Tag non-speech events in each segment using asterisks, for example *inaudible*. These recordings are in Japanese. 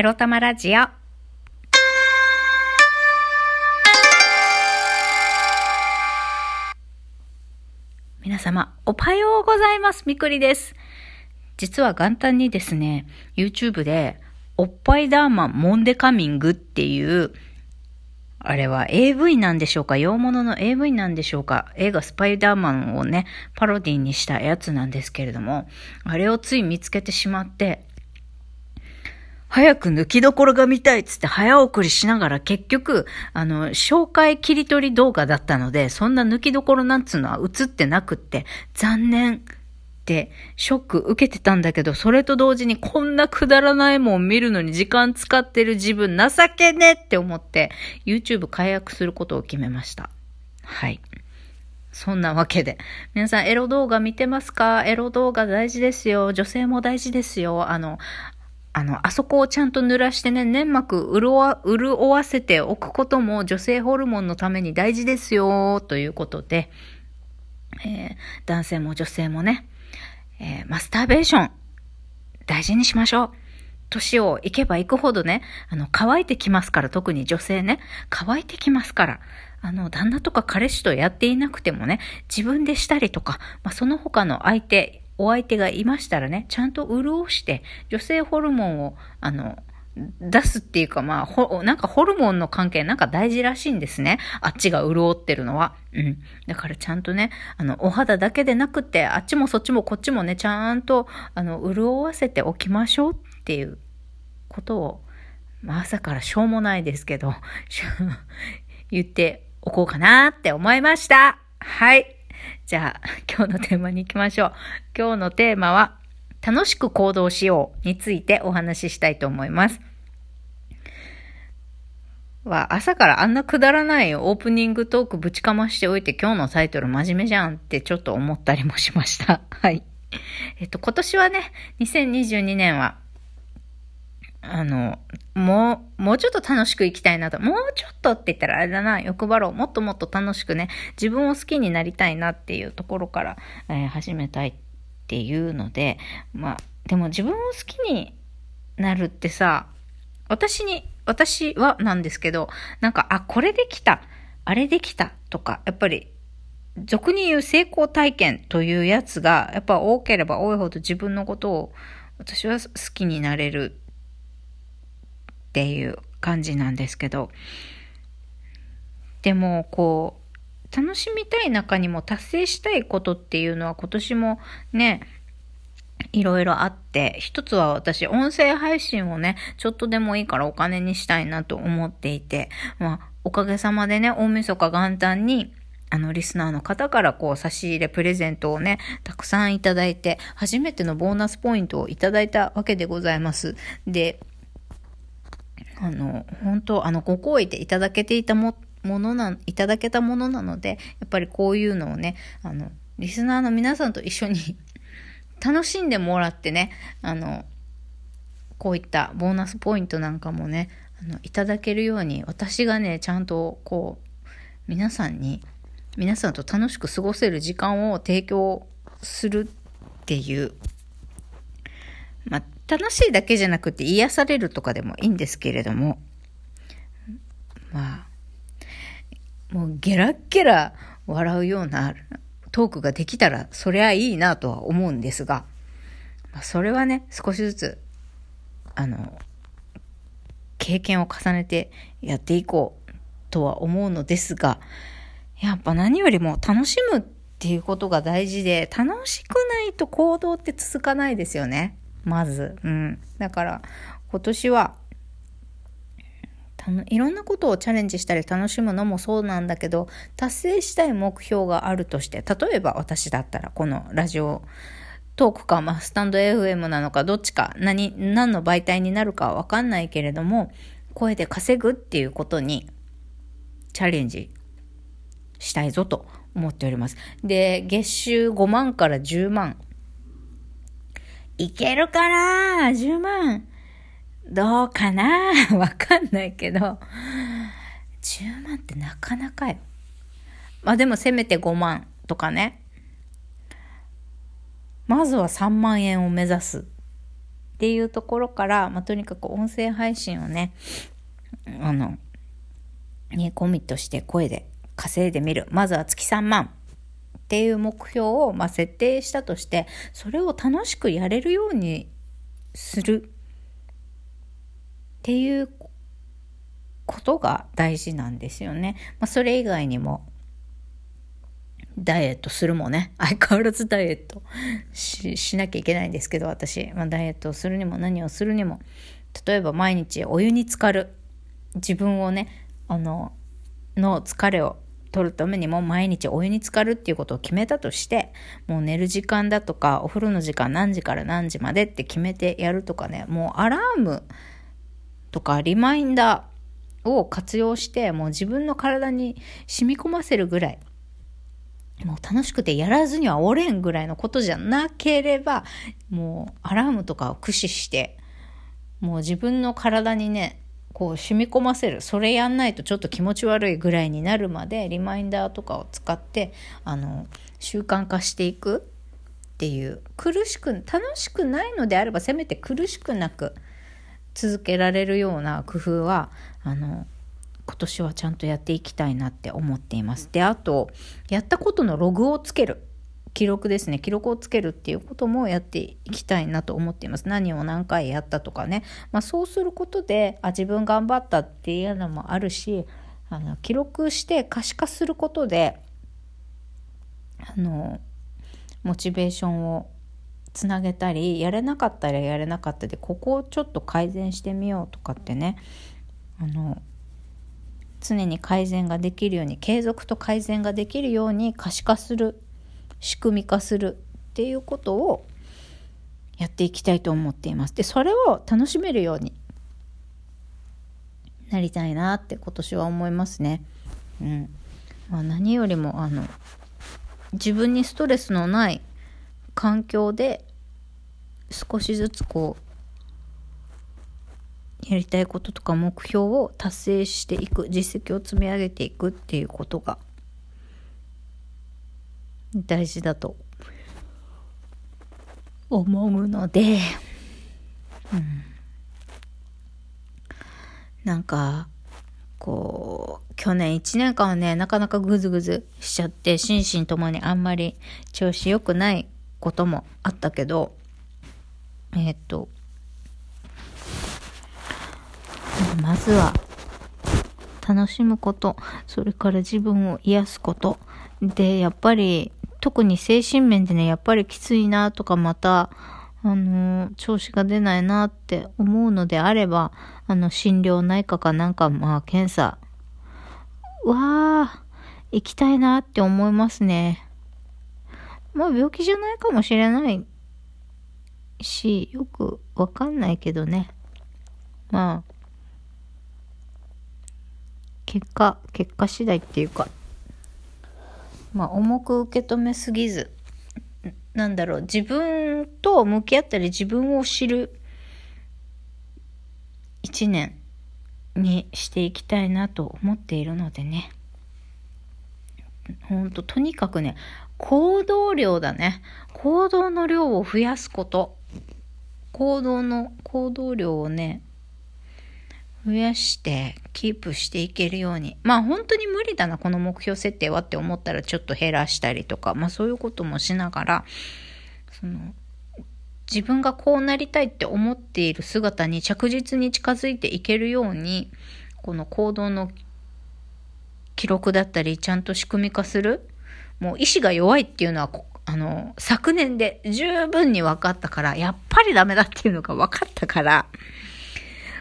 エロ玉ラジオ。皆様、おはようございます。みくりです。実は元旦にですね、YouTube で、おっぱいダーマンモンデカミングっていう、あれは AV なんでしょうか？洋物の AV なんでしょうか？映画スパイダーマンをね、パロディにしたやつなんですけれども、あれをつい見つけてしまって、早く抜きどころが見たいっつって早送りしながら結局、あの、紹介切り取り動画だったので、そんな抜きどころなんつうのは映ってなくって、残念ってショック受けてたんだけど、それと同時にこんなくだらないもん見るのに時間使ってる自分情けねって思って、YouTube 解約することを決めました。はい。そんなわけで。皆さん、エロ動画見てますか？エロ動画大事ですよ。女性も大事ですよ。あの、あの、あそこをちゃんと濡らしてね、粘膜潤わ、潤わせておくことも女性ホルモンのために大事ですよ、ということで、えー、男性も女性もね、えー、マスターベーション、大事にしましょう。年をいけばいくほどね、あの、乾いてきますから、特に女性ね、乾いてきますから、あの、旦那とか彼氏とやっていなくてもね、自分でしたりとか、まあ、その他の相手、お相手がいましたらね、ちゃんと潤して、女性ホルモンを、あの、出すっていうか、まあ、ほ、なんかホルモンの関係なんか大事らしいんですね。あっちが潤ってるのは。うん。だからちゃんとね、あの、お肌だけでなくて、あっちもそっちもこっちもね、ちゃんと、あの、潤わせておきましょうっていうことを、まあ、朝からしょうもないですけど、*laughs* 言っておこうかなって思いました。はい。じゃあ、今日のテーマに行きましょう。今日のテーマは、楽しく行動しようについてお話ししたいと思います。は、朝からあんなくだらないオープニングトークぶちかましておいて今日のタイトル真面目じゃんってちょっと思ったりもしました。*laughs* はい。えっと、今年はね、2022年はあの、もう、もうちょっと楽しく生きたいなと。もうちょっとって言ったらあれだな、欲張ろう。もっともっと楽しくね、自分を好きになりたいなっていうところから、えー、始めたいっていうので、まあ、でも自分を好きになるってさ、私に、私はなんですけど、なんか、あ、これできた、あれできたとか、やっぱり、俗に言う成功体験というやつが、やっぱ多ければ多いほど自分のことを私は好きになれるっていう感じなんですけど、でもこう、楽しみたい中にも達成したいことっていうのは今年もね、いろいろあって、一つは私、音声配信をね、ちょっとでもいいからお金にしたいなと思っていて、まあ、おかげさまでね、大晦日元旦に、あの、リスナーの方からこう、差し入れ、プレゼントをね、たくさんいただいて、初めてのボーナスポイントをいただいたわけでございます。で、あの、本当あの、ご好意でいただけていたも、ものな、いただけたものなので、やっぱりこういうのをね、あの、リスナーの皆さんと一緒に *laughs* 楽しんでもらってね、あの、こういったボーナスポイントなんかもね、あの、いただけるように、私がね、ちゃんとこう、皆さんに、皆さんと楽しく過ごせる時間を提供するっていう、まあ、楽しいだけじゃなくて癒されるとかでもいいんですけれども、まあ、もうゲラッゲラ笑うようなトークができたら、そりゃいいなとは思うんですが、まあ、それはね、少しずつ、あの、経験を重ねてやっていこうとは思うのですが、やっぱ何よりも楽しむっていうことが大事で、楽しくないと行動って続かないですよね。まず。うん。だから、今年は、いろんなことをチャレンジしたり楽しむのもそうなんだけど、達成したい目標があるとして、例えば私だったらこのラジオトークか、まあ、スタンド FM なのか、どっちか、何、何の媒体になるかわかんないけれども、声で稼ぐっていうことにチャレンジしたいぞと思っております。で、月収5万から10万いけるかな ?10 万。どうかな？*laughs* わかんないけど、10万ってなかなかよ。まあでもせめて5万とかね。まずは3万円を目指す。っていうところから、まあ、とにかく音声配信をね、あの、にコミットして声で稼いでみる。まずは月3万っていう目標を、まあ、設定したとして、それを楽しくやれるようにするっていうことが大事なんですよね。まあ、それ以外にも、ダイエットするもね、*laughs* 相変わらずダイエットしなきゃいけないんですけど、私、まあ、ダイエットをするにも何をするにも、例えば毎日お湯に浸かる。自分をね、あの、の疲れを取るためにも毎日お湯に浸かるっていうことを決めたとして、もう寝る時間だとか、お風呂の時間何時から何時までって決めてやるとかね、もうアラームとかリマインダーを活用して、もう自分の体に染み込ませるぐらい、もう楽しくてやらずにはおれんぐらいのことじゃなければ、もうアラームとかを駆使して、もう自分の体にね、こう染み込ませる。それやんないとちょっと気持ち悪いぐらいになるまで、リマインダーとかを使って、あの、習慣化していくっていう、苦しく、楽しくないのであれば、せめて苦しくなく続けられるような工夫は、あの、今年はちゃんとやっていきたいなって思っています。で、あと、やったことのログをつける。記録ですね。記録をつけるっていうこともやっていきたいなと思っています。何を何回やったとかね。まあそうすることで、あ、自分頑張ったっていうのもあるし、あの、記録して可視化することで、あの、モチベーションをつなげたり、やれなかったらやれなかったで、ここをちょっと改善してみようとかってね、あの、常に改善ができるように継続と改善ができるように可視化する仕組み化するっていうことをやっていきたいと思っています。でそれを楽しめるようになりたいなって今年は思いますね。うんまあ、何よりもあの自分にストレスのない環境で少しずつこうやりたいこととか目標を達成していく実績を積み上げていくっていうことが大事だと思うので、うん、なんかこう去年1年間はねなかなかグズグズしちゃって心身ともにあんまり調子良くないこともあったけどえっ、とまずは楽しむこと、それから自分を癒すこと。で、やっぱり、特に精神面でね、やっぱりきついなとか、また、あの、調子が出ないなって思うのであれば、あの、心療内科かなんか、まあ、検査、わあ、行きたいなって思いますね。まあ、病気じゃないかもしれないし、よくわかんないけどね。まあ、結果、結果次第っていうか、まあ、重く受け止めすぎず、なんだろう、自分と向き合ったり自分を知る一年にしていきたいなと思っているのでね。ほんと、とにかくね、行動量だね。行動の量を増やすこと。行動の、行動量をね、増やしてキープしていけるように。まあ本当に無理だな、この目標設定はって思ったらちょっと減らしたりとか、まあそういうこともしながら、その、自分がこうなりたいって思っている姿に着実に近づいていけるように、この行動の記録だったり、ちゃんと仕組み化する。もう意志が弱いっていうのは、あの、昨年で十分に分かったから、やっぱりダメだっていうのが分かったから、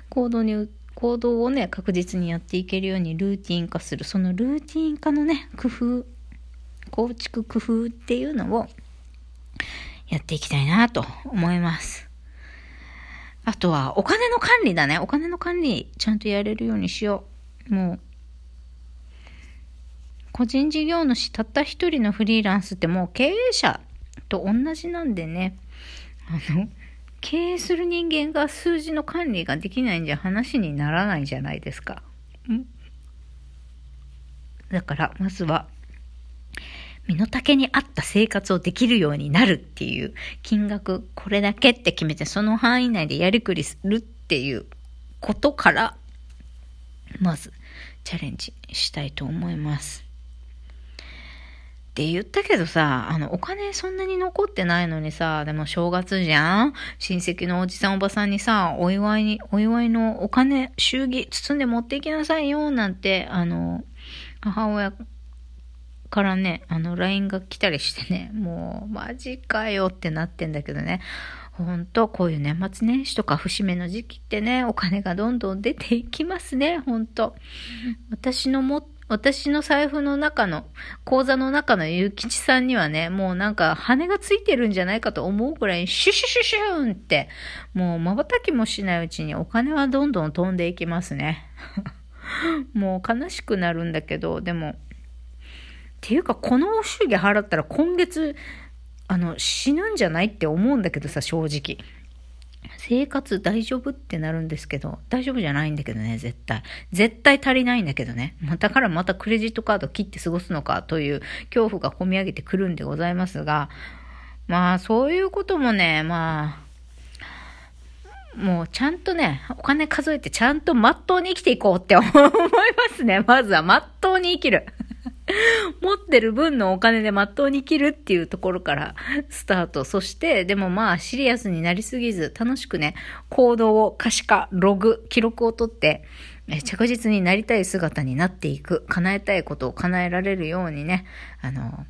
行動に行動をね、確実にやっていけるようにルーティン化する。そのルーティン化のね、工夫、構築工夫っていうのをやっていきたいなと思います。あとは、お金の管理だね。お金の管理、ちゃんとやれるようにしよう。もう、個人事業主たった一人のフリーランスってもう経営者と同じなんでね。あの、経営する人間が数字の管理ができないんじゃ話にならないじゃないですか。だから、まずは、身の丈に合った生活をできるようになるっていう金額、これだけって決めて、その範囲内でやりくりするっていうことから、まずチャレンジしたいと思います。って言ったけどさ、あの、お金そんなに残ってないのにさ、でも正月じゃん？親戚のおじさんおばさんにさ、お祝いに、お祝いのお金、祝儀包んで持っていきなさいよ、なんて、あの、母親からね、あの、LINE が来たりしてね、もう、マジかよってなってんだけどね。ほんと、こういう年末年始とか節目の時期ってね、お金がどんどん出ていきますね、ほんと。私のも、私の財布の中の、口座の中のゆきちさんにはね、もうなんか羽がついてるんじゃないかと思うくらい、シュシュシュシューンって、もう瞬きもしないうちにお金はどんどん飛んでいきますね。*laughs* もう悲しくなるんだけど、でも、っていうか、このお祝儀払ったら今月、あの、死ぬんじゃないって思うんだけどさ、正直。生活大丈夫ってなるんですけど、大丈夫じゃないんだけどね、絶対。絶対足りないんだけどね。だからまたクレジットカード切って過ごすのかという恐怖が込み上げてくるんでございますが、まあそういうこともね、まあ、もうちゃんとね、お金数えてちゃんとまっとうに生きていこうって思いますね。まずはまっとうに生きる。*laughs* 持ってる分のお金でまっとうに切るっていうところからスタート。そして、でもまあシリアスになりすぎず、楽しくね、行動を可視化、ログ、記録をとって、着実になりたい姿になっていく、叶えたいことを叶えられるようにね、あの、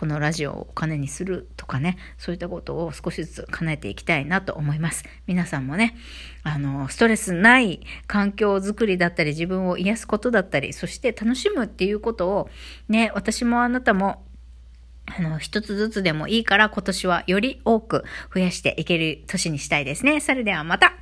このラジオをお金にするとかね、そういったことを少しずつ叶えていきたいなと思います。皆さんもね、あの、ストレスない環境づくりだったり、自分を癒すことだったり、そして楽しむっていうことを、ね、私もあなたもあの、一つずつでもいいから今年はより多く増やしていける年にしたいですね。それではまた